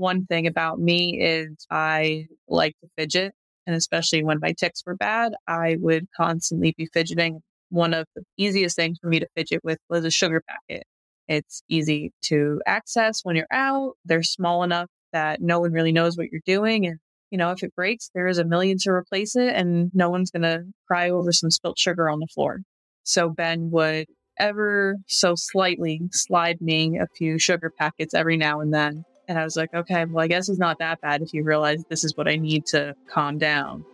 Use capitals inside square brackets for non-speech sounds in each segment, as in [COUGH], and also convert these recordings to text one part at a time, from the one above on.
one thing about me is I like to fidget. And especially when my tics were bad, I would constantly be fidgeting. One of the easiest things for me to fidget with was a sugar packet. It's easy to access when you're out. They're small enough that no one really knows what you're doing. And, you know, if it breaks, there is a million to replace it and no one's going to cry over some spilt sugar on the floor. So Ben would ever so slightly slide me a few sugar packets every now and then. And I was like, okay, well, I guess it's not that bad if you realize this is what I need to calm down.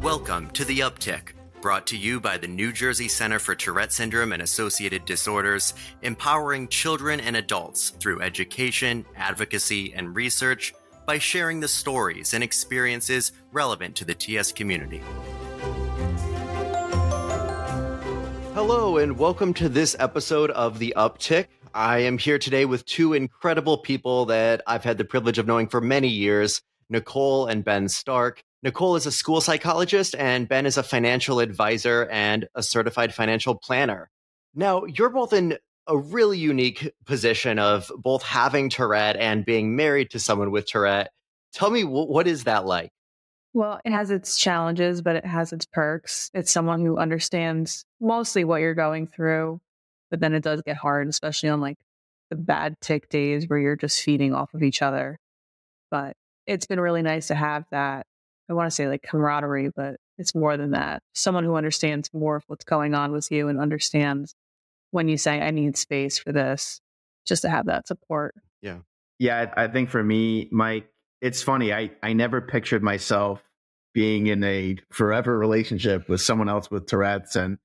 Welcome to The UpTic, brought to you by the New Jersey Center for Tourette Syndrome and Associated Disorders, empowering children and adults through education, advocacy, and research by sharing the stories and experiences relevant to the TS community. Hello, and welcome to this episode of The UpTic. I am here today with two incredible people that I've had the privilege of knowing for many years Nicole and Ben Stark. Nicole is a school psychologist, and Ben is a financial advisor and a certified financial planner. Now, you're both in a really unique position of both having Tourette and being married to someone with Tourette. Tell me, what is that like? Well, it has its challenges, but it has its perks. It's someone who understands mostly what you're going through, but then it does get hard, especially on like the bad tic days where you're just feeding off of each other. But it's been really nice to have that. I want to say like camaraderie, but it's more than that. Someone who understands more of what's going on with you and understands when you say, I need space for this, just to have that support. Yeah. Yeah. I think for me, Mike, it's funny. I, I never pictured myself being in a forever relationship with someone else with Tourette's. And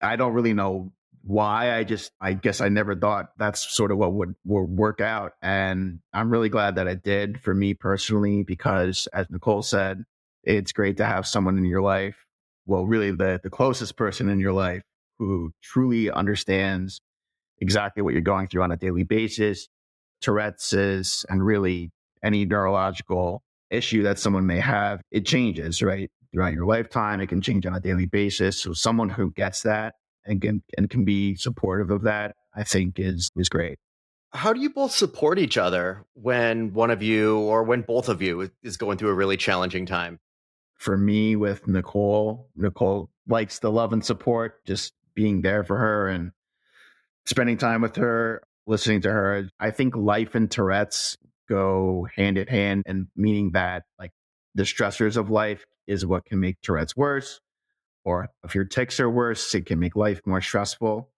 I don't really know why. I just, I guess I never thought that's sort of what would, would work out. And I'm really glad that it did for me personally, because as Nicole said, it's great to have someone in your life. Well, really the, the closest person in your life who truly understands exactly what you're going through on a daily basis. Tourette's and really any neurological issue that someone may have, it changes, right? Throughout your lifetime, it can change on a daily basis. So someone who gets that and can, and can be supportive of that, I think is is great. How do you both support each other when one of you or when both of you is going through a really challenging time? For me, with Nicole, Nicole likes the love and support, just being there for her and spending time with her, listening to her. I think life and Tourette's go hand in hand and meaning that like the stressors of life is what can make Tourette's worse. Or if your tics are worse, it can make life more stressful.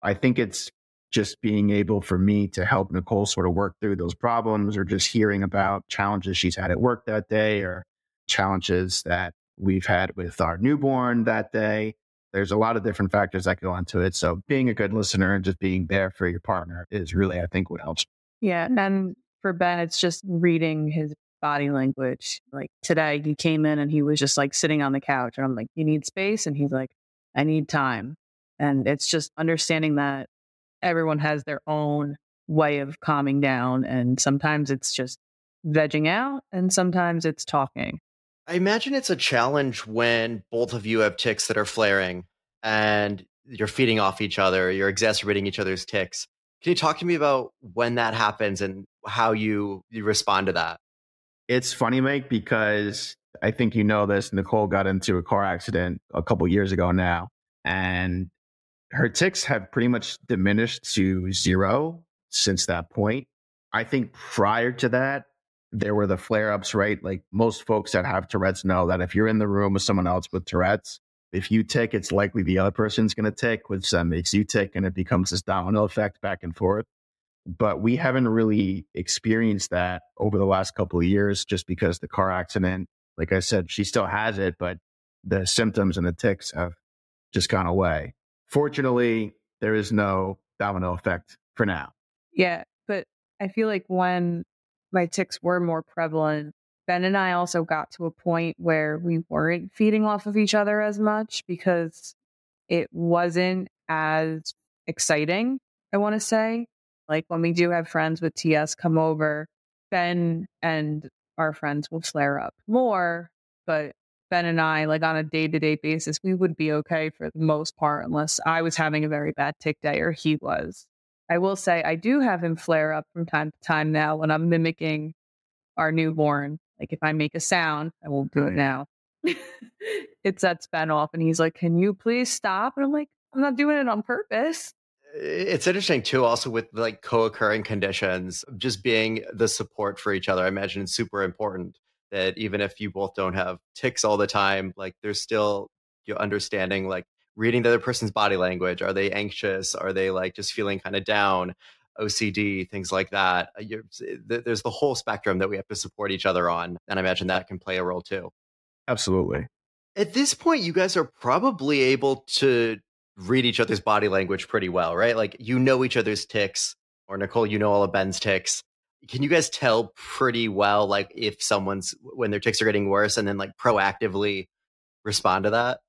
I think it's just being able for me to help Nicole sort of work through those problems or just hearing about challenges she's had at work that day or challenges that we've had with our newborn that day. There's a lot of different factors that go into it. So being a good listener and just being there for your partner is really, I think, what helps. Yeah. And for Ben, it's just reading his body language. Like today, he came in and he was just like sitting on the couch, and I'm like, "You need space," and he's like, "I need time." And it's just understanding that everyone has their own way of calming down, and sometimes it's just vegging out, and sometimes it's talking. I imagine it's a challenge when both of you have tics that are flaring and you're feeding off each other, you're exacerbating each other's tics. Can you talk to me about when that happens and how you, you respond to that? It's funny, Mike, because I think you know this. Nicole got into a car accident a couple years ago now, and her tics have pretty much diminished to zero since that point. I think prior to that, there were the flare ups, right? Like most folks that have Tourette's know that if you're in the room with someone else with Tourette's, if you tic, it's likely the other person's going to tic, which then makes you tic, and it becomes this domino effect back and forth. But we haven't really experienced that over the last couple of years just because the car accident, like I said, she still has it, but the symptoms and the tics have just gone away. Fortunately, there is no domino effect for now. Yeah. But I feel like when my tics were more prevalent, Ben and I also got to a point where we weren't feeding off of each other as much because it wasn't as exciting, I want to say. Like when we do have friends with TS come over, Ben and our friends will flare up more, but Ben and I, like on a day to day basis, we would be okay for the most part, unless I was having a very bad tic day or he was. I will say I do have him flare up from time to time now when I'm mimicking our newborn. Like if I make a sound, I won't do it mm. now. it sets Ben off and he's like, Can you please stop? And I'm like, I'm not doing it on purpose. It's interesting too, also with like co occurring conditions, just being the support for each other. I imagine it's super important that even if you both don't have tics all the time, like there's still you know, understanding like reading the other person's body language. Are they anxious? Are they like just feeling kind of down? OCD, things like that. Uh, you're, there's the whole spectrum that we have to support each other on. And I imagine that can play a role too. Absolutely. At this point, you guys are probably able to read each other's body language pretty well, right? Like you know each other's tics, or Nicole, you know all of Ben's tics. Can you guys tell pretty well, like if someone's when their tics are getting worse, and then like proactively respond to that?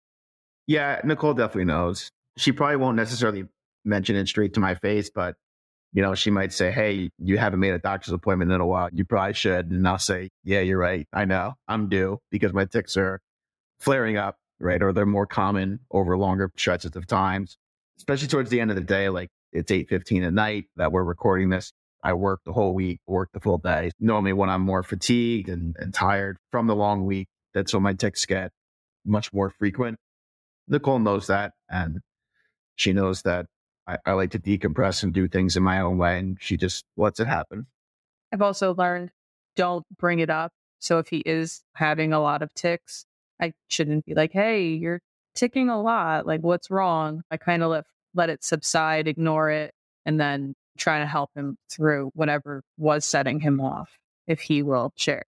Yeah, Nicole definitely knows. She probably won't necessarily mention it straight to my face, but you know, she might say, Hey, you haven't made a doctor's appointment in a while. You probably should. And I'll say, Yeah, you're right. I know I'm due because my tics are flaring up, right? Or they're more common over longer stretches of times, especially towards the end of the day. Like it's 8.15 at night that we're recording this. I work the whole week, work the full day. Normally when I'm more fatigued and, and tired from the long week, that's when my tics get much more frequent. Nicole knows that. And she knows that I, I like to decompress and do things in my own way. And she just lets it happen. I've also learned don't bring it up. So if he is having a lot of tics, I shouldn't be like, hey, you're ticking a lot. Like, what's wrong? I kind of let, let it subside, ignore it, and then try to help him through whatever was setting him off if he will share.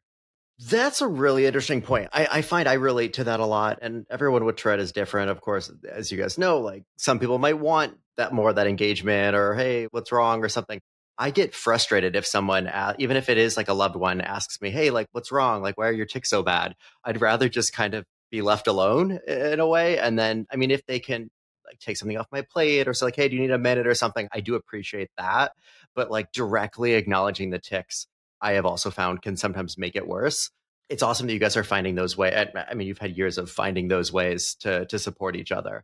That's a really interesting point. I, I, find I relate to that a lot, and everyone with Tourette is different. Of course, as you guys know, like some people might want that more that engagement, or hey, what's wrong, or something. I get frustrated if someone, uh, even if it is like a loved one, asks me, "Hey, like, what's wrong? Like, why are your tics so bad?" I'd rather just kind of be left alone in a way, and then, I mean, if they can like take something off my plate, or say like, "Hey, do you need a minute?" or something, I do appreciate that. But like directly acknowledging the tics I have also found can sometimes make it worse. It's awesome that you guys are finding those ways. I mean, you've had years of finding those ways to to support each other.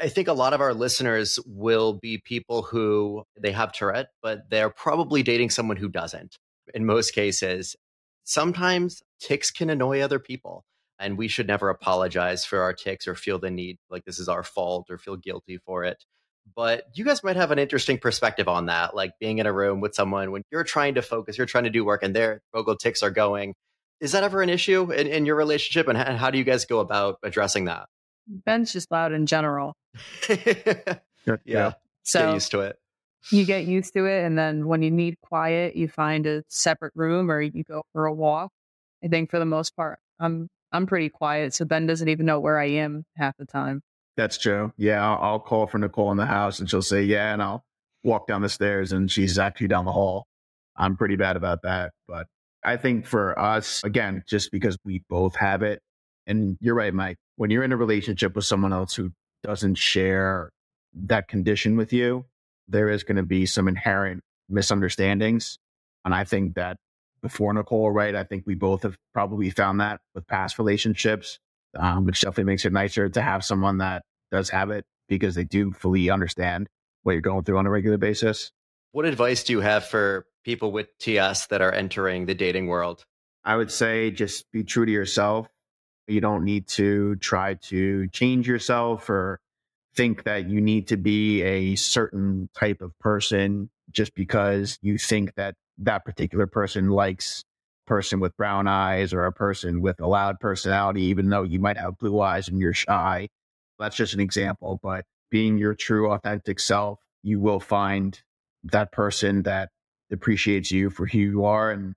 I think a lot of our listeners will be people who they have Tourette, but they're probably dating someone who doesn't. In most cases, sometimes tics can annoy other people, and we should never apologize for our tics or feel the need like this is our fault or feel guilty for it. But you guys might have an interesting perspective on that like being in a room with someone when you're trying to focus you're trying to do work and their vocal tics are going. Is that ever an issue in, in your relationship and how do you guys go about addressing that? Ben's just loud in general [LAUGHS] yeah, yeah. so get used to it you get used to it and then when you need quiet you find a separate room or you go for a walk i think for the most part i'm i'm pretty quiet so ben doesn't even know where i am half the time that's true. Yeah, I'll, I'll, call for Nicole in the house and she'll say, yeah, and I'll walk down the stairs and she's actually down the hall. I'm pretty bad about that. But I think for us, again, just because we both have it, and you're right, Mike, when you're in a relationship with someone else who doesn't share that condition with you, there is going to be some inherent misunderstandings. And I think that before Nicole, right, I think we both have probably found that with past relationships um, which definitely makes it nicer to have someone that does have it because they do fully understand what you're going through on a regular basis. What advice do you have for people with TS that are entering the dating world? I would say just be true to yourself. You don't need to try to change yourself or think that you need to be a certain type of person just because you think that that particular person likes person with brown eyes or a person with a loud personality, even though you might have blue eyes and you're shy. That's just an example, but being your true authentic self, you will find that person that appreciates you for who you are. And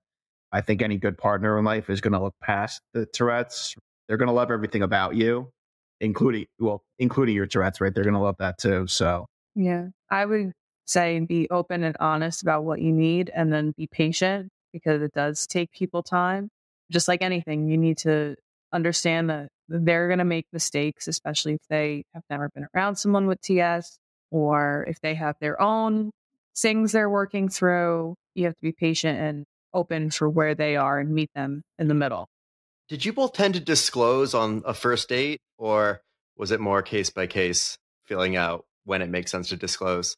I think any good partner in life is going to look past the Tourette's. They're going to love everything about you, including, well, including your Tourette's, right? They're going to love that too. So, yeah, I would say be open and honest about what you need and then be patient because it does take people time. Just like anything, you need to understand that they're going to make mistakes, especially if they have never been around someone with TS or if they have their own things they're working through. You have to be patient and open for where they are and meet them in the middle. Did you both tend to disclose on a first date or was it more case by case, filling out when it makes sense to disclose?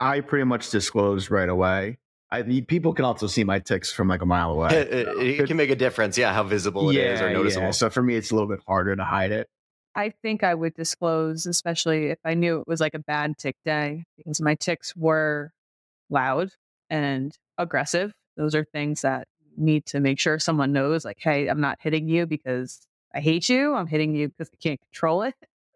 I pretty much disclosed right away. I, people can also see my tics from like a mile [LAUGHS] away. It, it, it can make a difference, yeah, how visible it yeah, is or noticeable. Yeah. So for me, it's a little bit harder to hide it. I think I would disclose, especially if I knew it was like a bad tic day, because my tics were loud and aggressive. Those are things that need to make sure someone knows, like, hey, I'm not hitting you because I hate you. I'm hitting you because I can't control it.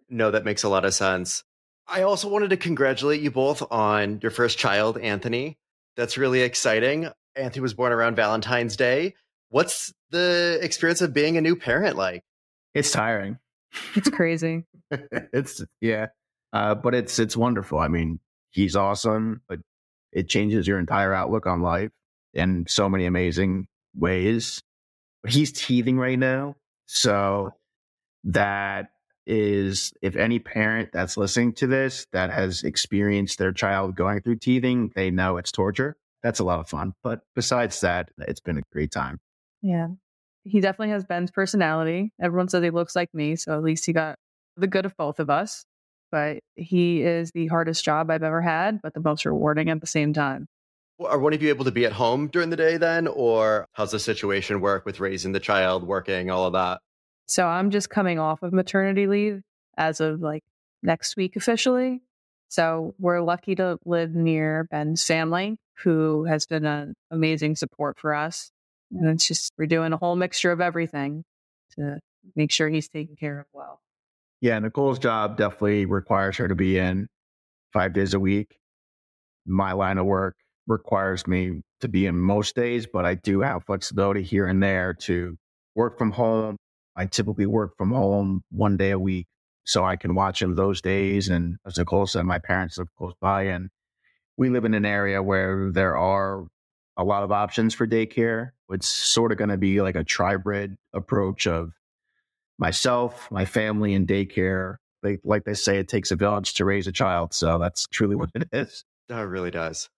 No, that makes a lot of sense. I also wanted to congratulate you both on your first child, Anthony. That's really exciting. Anthony was born around Valentine's Day. What's the experience of being a new parent like? It's tiring. It's [LAUGHS] crazy. it's yeah, uh, but it's it's wonderful. I mean, he's awesome, but it changes your entire outlook on life in so many amazing ways. He's teething right now, so that is if any parent that's listening to this that has experienced their child going through teething, they know it's torture. That's a lot of fun. But besides that, it's been a great time. Yeah. He definitely has Ben's personality. Everyone says he looks like me, so at least he got the good of both of us. But he is the hardest job I've ever had, but the most rewarding at the same time. Are one of you able to be at home during the day then? Or how's the situation work with raising the child, working, all of that? So I'm just coming off of maternity leave as of like next week officially. So we're lucky to live near Ben's family, who has been an amazing support for us. And it's just, we're doing a whole mixture of everything to make sure he's taken care of well. Yeah, Nicole's job definitely requires her to be in five days a week. My line of work requires me to be in most days, but I do have flexibility here and there to work from home I typically work from home one day a week so I can watch him those days. And as Nicole said, my parents live close by and we live in an area where there are a lot of options for daycare. It's sort of going to be like a tribrid approach of myself, my family, and daycare. They, like they say, it takes a village to raise a child. So that's truly what it is. It really does.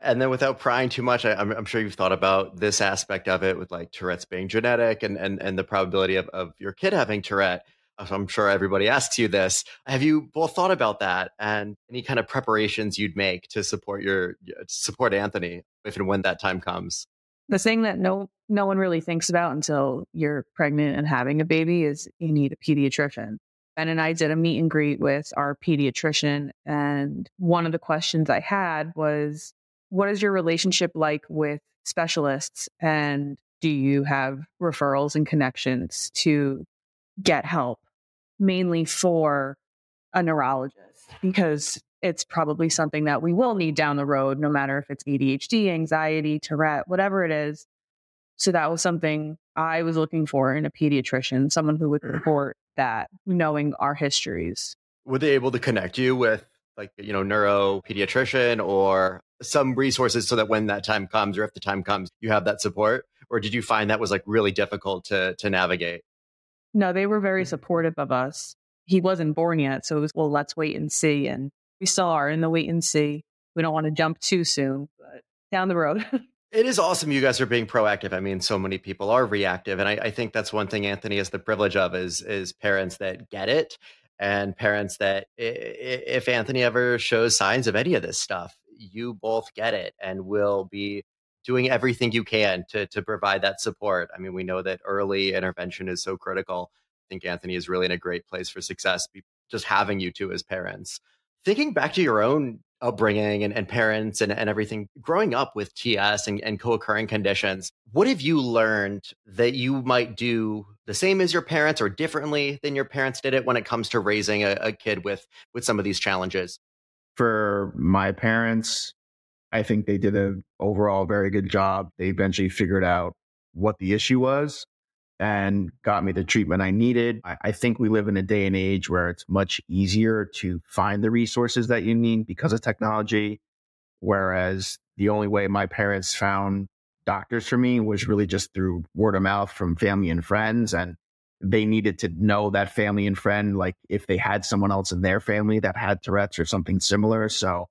And then without prying too much, I, am sure you've thought about this aspect of it with like Tourette's being genetic and, and, and the probability of, of your kid having Tourette. Uh, I'm sure everybody asks you this. Have you both thought about that and any kind of preparations you'd make to support your support Anthony if and when that time comes? The thing that no no one really thinks about until you're pregnant and having a baby is you need a pediatrician. Ben and I did a meet and greet with our pediatrician, and one of the questions I had was what is your relationship like with specialists? And do you have referrals and connections to get help, mainly for a neurologist? Because it's probably something that we will need down the road, no matter if it's ADHD, anxiety, Tourette, whatever it is. So that was something I was looking for in a pediatrician, someone who would mm. support that, knowing our histories. Were they able to connect you with like, you know, neuro pediatrician or some resources so that when that time comes or if the time comes you have that support? Or did you find that was like really difficult to to navigate? No they were very mm. supportive of us. He wasn't born yet so it was well let's wait and see and we still are in the wait and see. We don't want to jump too soon but down the road. [LAUGHS] It is awesome you guys are being proactive. I mean so many people are reactive and I, I think that's one thing anthony has the privilege of is is parents that get it and parents that if Anthony ever shows signs of any of this stuff, you both get it and will be doing everything you can to to provide that support. I mean, we know that early intervention is so critical. I think Anthony is really in a great place for success. Just having you two as parents. Thinking back to your own upbringing and, and parents and, and everything, growing up with TS and, and co occurring conditions, what have you learned that you might do the same as your parents or differently than your parents did it when it comes to raising a, a kid with with some of these challenges? For my parents, I think they did an overall very good job. They eventually figured out what the issue was and got me the treatment I needed. I, I, think we live in a day and age where it's much easier to find the resources that you need because of technology. Whereas the only way my parents found doctors for me was really just through word of mouth from family and friends. And they needed to know that family and friend, like if they had someone else in their family that had Tourette's or something similar. So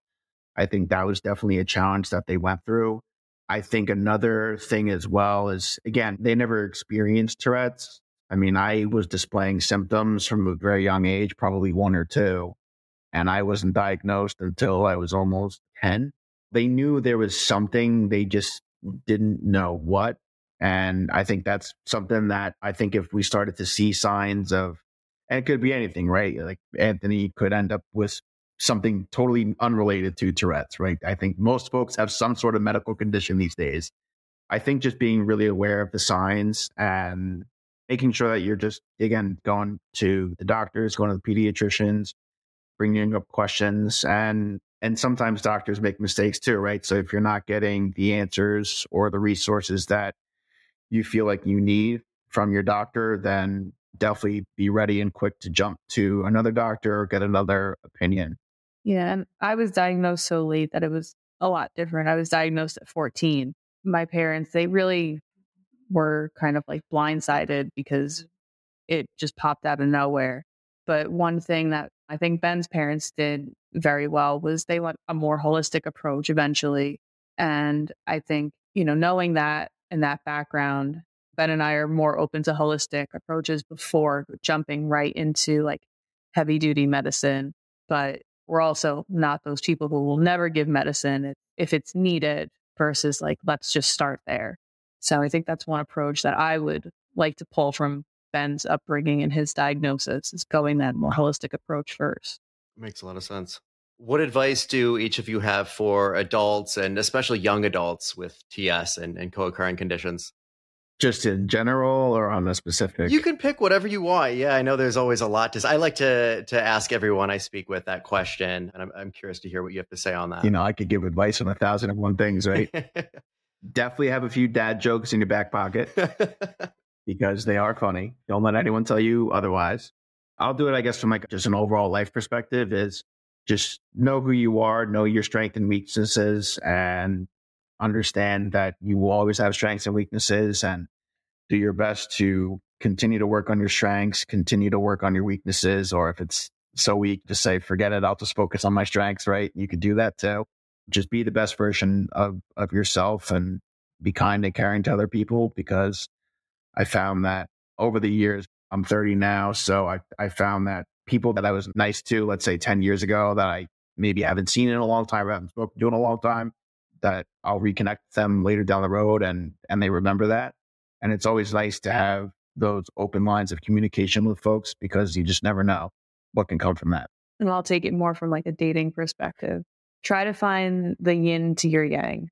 I think that was definitely a challenge that they went through. I think another thing as well is, again, they never experienced Tourette's. I mean, I was displaying symptoms from a very young age, probably one or two. and I wasn't diagnosed until I was almost 10. They knew there was something, they just didn't know what. And I think that's something that I think if we started to see signs of, and it could be anything, right? Like Anthony could end up with something totally unrelated to Tourette's, right? I think most folks have some sort of medical condition these days. I think just being really aware of the signs and making sure that you're just, again, going to the doctors, going to the pediatricians, bringing up questions and and sometimes doctors make mistakes too right so if you're not getting the answers or the resources that you feel like you need from your doctor then definitely be ready and quick to jump to another doctor or get another opinion. Yeah and i was diagnosed so late that it was a lot different. I was diagnosed at 14 my parents they really were kind of like blindsided because it just popped out of nowhere. But one thing that I think Ben's parents did very well was they went a more holistic approach eventually. And I think, you know, knowing that and that background, Ben and I are more open to holistic approaches before jumping right into like heavy duty medicine. But we're also not those people who will never give medicine if it's needed versus like, let's just start there. So I think that's one approach that I would like to pull from Ben's upbringing and his diagnosis is going that more holistic approach first. Makes a lot of sense. What advice do each of you have for adults and especially young adults with TS and, and co occurring conditions? Just in general or on a specific? You can pick whatever you want. Yeah, I know there's always a lot to. I like to to ask everyone I speak with that question, and I'm, I'm curious to hear what you have to say on that. You know, I could give advice on a thousand and one things, right? [LAUGHS] Definitely have a few dad jokes in your back pocket [LAUGHS] because they are funny. Don't let anyone tell you otherwise. I'll do it, I guess, from like just an overall life perspective is just know who you are, know your strengths and weaknesses, and understand that you will always have strengths and weaknesses and do your best to continue to work on your strengths, continue to work on your weaknesses, or if it's so weak, just say, forget it, I'll just focus on my strengths, right? You could do that too. Just be the best version of, of yourself and be kind and caring to other people because I found that over the years, I'm 30 now. So I, I found that people that I was nice to, let's say 10 years ago, that I maybe haven't seen in a long time, I haven't spoken to in a long time, that I'll reconnect them later down the road and, and they remember that. And it's always nice to have those open lines of communication with folks because you just never know what can come from that. And I'll take it more from like a dating perspective. Try to find the yin to your yang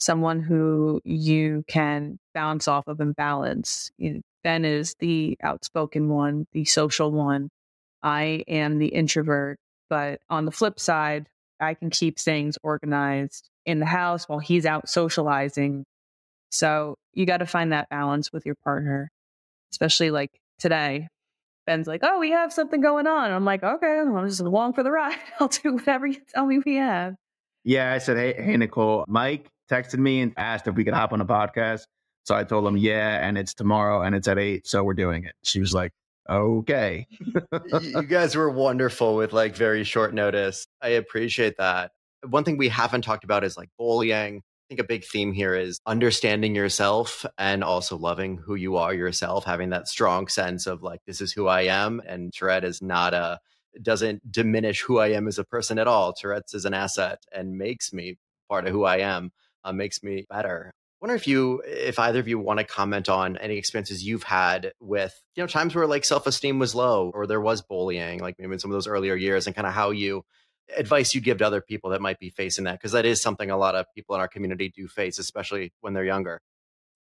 someone who you can bounce off of and balance. You know, ben is the outspoken one, the social one. I am the introvert. But on the flip side, I can keep things organized in the house while he's out socializing. So you got to find that balance with your partner, especially like today. Ben's like, oh, we have something going on. I'm like, okay, I'm just along for the ride. [LAUGHS] I'll do whatever you tell me we have. Yeah, I said, hey, hey, Nicole, Mike texted me and asked if we could hop on a podcast. So I told him, yeah, and it's tomorrow and it's at eight. So we're doing it. She was like, okay. [LAUGHS] you guys were wonderful with like very short notice. I appreciate that. One thing we haven't talked about is like bullying. I think a big theme here is understanding yourself and also loving who you are yourself, having that strong sense of like, this is who I am. And Tourette is not a, doesn't diminish who I am as a person at all. Tourette's is an asset and makes me part of who I am uh, makes me better. Wonder if you, if either of you want to comment on any experiences you've had with, you know, times where like self esteem was low or there was bullying, like maybe in some of those earlier years, and kind of how you advice you give to other people that might be facing that because that is something a lot of people in our community do face, especially when they're younger.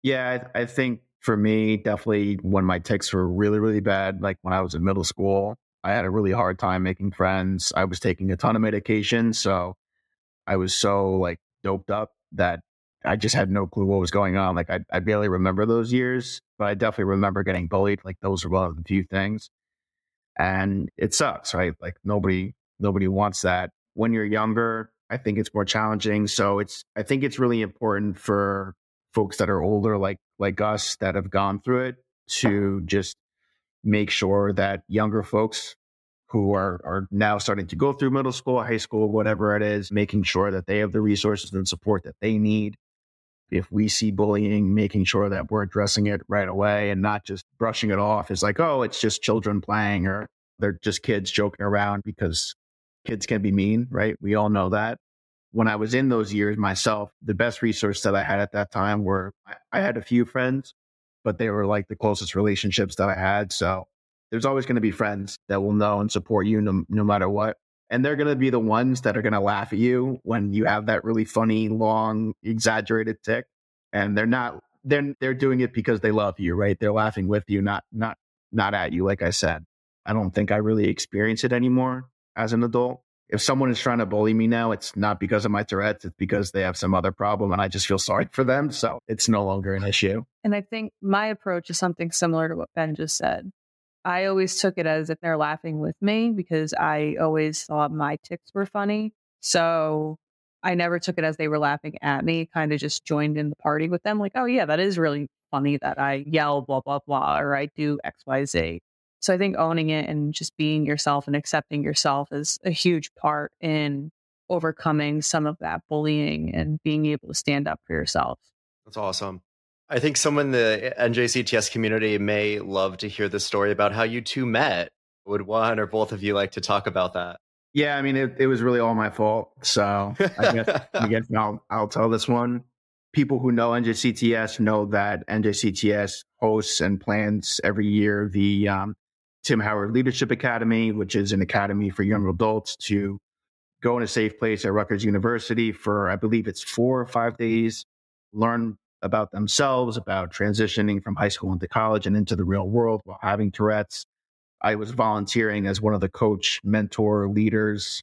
Yeah, I, I think for me, definitely when my tics were really, really bad, like when I was in middle school, I had a really hard time making friends. I was taking a ton of medication, so I was so like doped up that I just had no clue what was going on. Like I, I barely remember those years, but I definitely remember getting bullied. Like those are one of the few things. And it sucks, right? Like nobody, nobody wants that. When you're younger, I think it's more challenging. So it's, I think it's really important for folks that are older, like, like us that have gone through it to just make sure that younger folks who are, are now starting to go through middle school, high school, whatever it is, making sure that they have the resources and support that they need. If we see bullying, making sure that we're addressing it right away and not just brushing it off as like, oh, it's just children playing or they're just kids joking around because kids can be mean, right? We all know that. When I was in those years myself, the best resource that I had at that time were I had a few friends, but they were like the closest relationships that I had. So there's always going to be friends that will know and support you no, no matter what. And they're going to be the ones that are going to laugh at you when you have that really funny, long, exaggerated tic. And they're not, they're, they're doing it because they love you, right? They're laughing with you, not, not, not at you. Like I said, I don't think I really experience it anymore as an adult. If someone is trying to bully me now, it's not because of my Tourette's, it's because they have some other problem and I just feel sorry for them. So it's no longer an issue. And I think my approach is something similar to what Ben just said. I always took it as if they're laughing with me because I always thought my tics were funny. So I never took it as they were laughing at me, kind of just joined in the party with them, like, oh, yeah, that is really funny that I yell, blah, blah, blah, or I do XYZ. So I think owning it and just being yourself and accepting yourself is a huge part in overcoming some of that bullying and being able to stand up for yourself. That's awesome. I think someone in the NJCTS community may love to hear the story about how you two met. Would one or both of you like to talk about that? Yeah, I mean, it, it was really all my fault. So I guess, I [LAUGHS] guess I'll, I'll tell this one. People who know NJCTS know that NJCTS hosts and plans every year the um, Tim Howard Leadership Academy, which is an academy for young adults to go in a safe place at Rutgers University for, I believe it's four or five days, learn about themselves, about transitioning from high school into college and into the real world while having Tourette's. I was volunteering as one of the coach, mentor, leaders,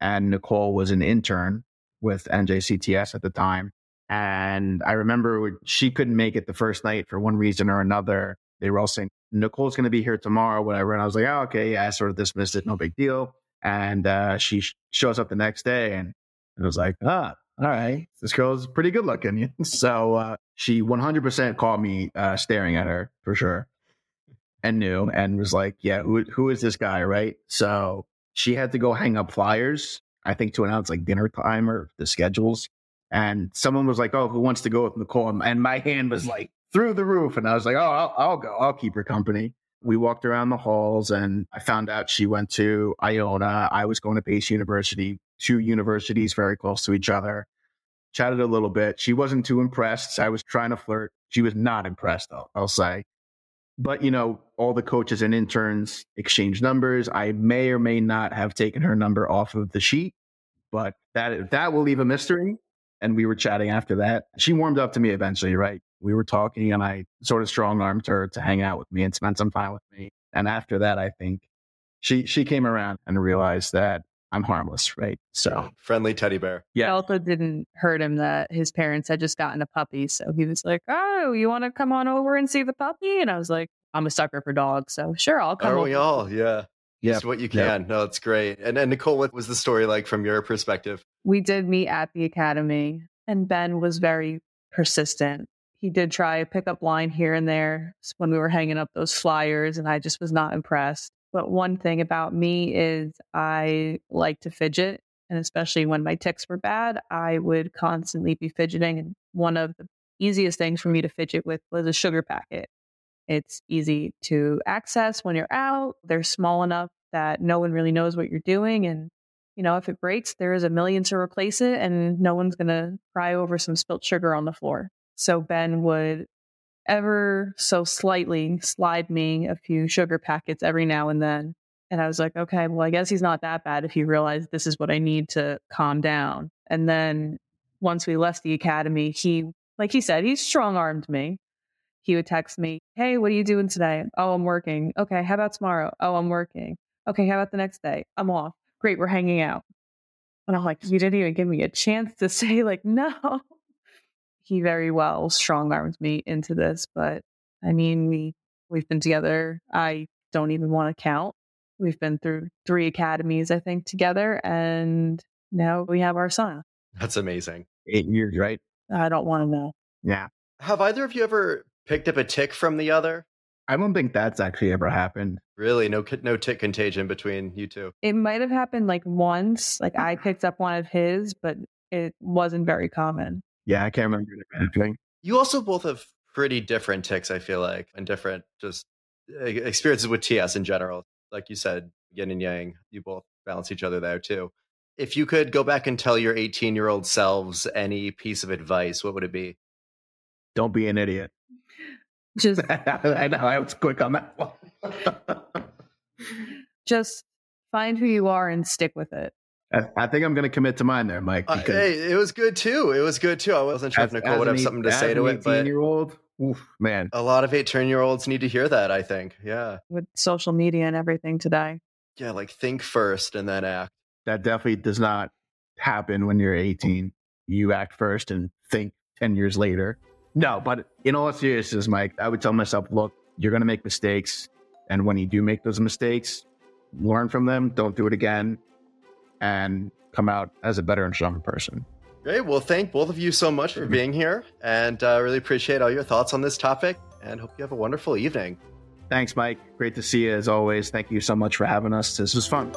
and Nicole was an intern with NJCTS at the time. And I remember she couldn't make it the first night for one reason or another. They were all saying, Nicole's going to be here tomorrow, whatever. And I was like, oh, okay. Yeah, I sort of dismissed it. No big deal. And uh, she sh- shows up the next day and it was like, ah, all right, this girl's pretty good looking. [LAUGHS] So uh, she 100% caught me uh, staring at her for sure and knew and was like, yeah, who, who is this guy? Right. So she had to go hang up flyers, I think to announce like dinner time or the schedules. And someone was like, oh, who wants to go with Nicole? And my hand was like through the roof. And I was like, oh, I'll, I'll go. I'll keep her company. We walked around the halls and I found out she went to Iona. I was going to Pace University two universities very close to each other. Chatted a little bit. She wasn't too impressed. I was trying to flirt. She was not impressed, though, I'll say. But, you know, all the coaches and interns exchange numbers. I may or may not have taken her number off of the sheet, but that that will leave a mystery. And we were chatting after that. She warmed up to me eventually, right? We were talking and I sort of strong armed her to hang out with me and spend some time with me. And after that, I think she she came around and realized that I'm harmless, right? So friendly teddy bear. Yeah. It also didn't hurt him that his parents had just gotten a puppy. So he was like, Oh, you want to come on over and see the puppy? And I was like, I'm a sucker for dogs. So sure, I'll come. Are we all? Yeah. Yeah. Just what you can. Yep. No, it's great. And, and Nicole, what was the story like from your perspective? We did meet at the academy, and Ben was very persistent. He did try a pickup line here and there when we were hanging up those flyers, and I just was not impressed. But one thing about me is I like to fidget. And especially when my tics were bad, I would constantly be fidgeting. And one of the easiest things for me to fidget with was a sugar packet. It's easy to access when you're out. They're small enough that no one really knows what you're doing. And, you know, if it breaks, there is a million to replace it, and no one's going to cry over some spilt sugar on the floor. So Ben would ever so slightly slide me a few sugar packets every now and then. And I was like, okay, well, I guess he's not that bad if he realized this is what I need to calm down. And then once we left the academy, he, like he said, he strong armed me. He would text me, hey, what are you doing today? Oh, I'm working. Okay, how about tomorrow? Oh, I'm working. Okay, how about the next day? I'm off. Great, we're hanging out. And I'm like, you didn't even give me a chance to [LAUGHS] say, like, no he very well strong armed me into this. But I mean, we we've been together. I don't even want to count. We've been through three academies, I think, together, and now we have our son. That's amazing. Eight years, right? I don't want to know. Yeah. Have either of you ever picked up a tic from the other? I don't think that's actually ever happened. Really, no no tic contagion between you two. It might have happened like once. Like I picked up one of his, but it wasn't very common. Yeah, I can't remember anything. You also both have pretty different tics, I feel like, and different just eh, experiences with TS in general. Like you said, yin and yang, you both balance each other there too. If you could go back and tell your 18 year old selves any piece of advice, what would it be? Don't be an idiot. Just [LAUGHS] I know I was quick on that one. [LAUGHS] just find who you are and stick with it. I, I think I'm going to commit to mine there, Mike. Uh, hey, it was good too. It was good too. I wasn't sure if Nicole would have eight- something to say to it, but 18 year old, oof, man, a lot of 18 year olds need to hear that, I think. Yeah. With social media and everything today. Yeah. Like think first and then act. that definitely does not happen when you're 18. You act first and think 10 years later. No, but in all seriousness, Mike, I would tell myself, look, you're going to make mistakes. And when you do make those mistakes, learn from them, don't do it again, and come out as a better and stronger person. Great. Well, thank both of you so much for being here and uh, really appreciate all your thoughts on this topic and hope you have a wonderful evening. Thanks, Mike. Great to see you as always. Thank you so much for having us. This was fun.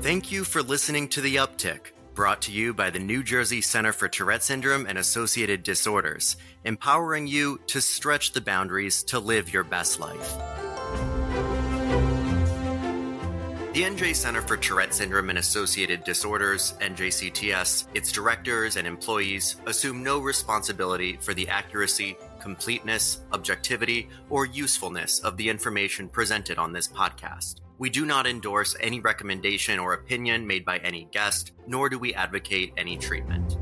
Thank you for listening to The UpTic, brought to you by the New Jersey Center for Tourette Syndrome and Associated Disorders, empowering you to stretch the boundaries to live your best life. The NJ Center for Tourette Syndrome and Associated Disorders, NJCTS, its directors and employees assume no responsibility for the accuracy, completeness, objectivity, or usefulness of the information presented on this podcast. We do not endorse any recommendation or opinion made by any guest, nor do we advocate any treatment.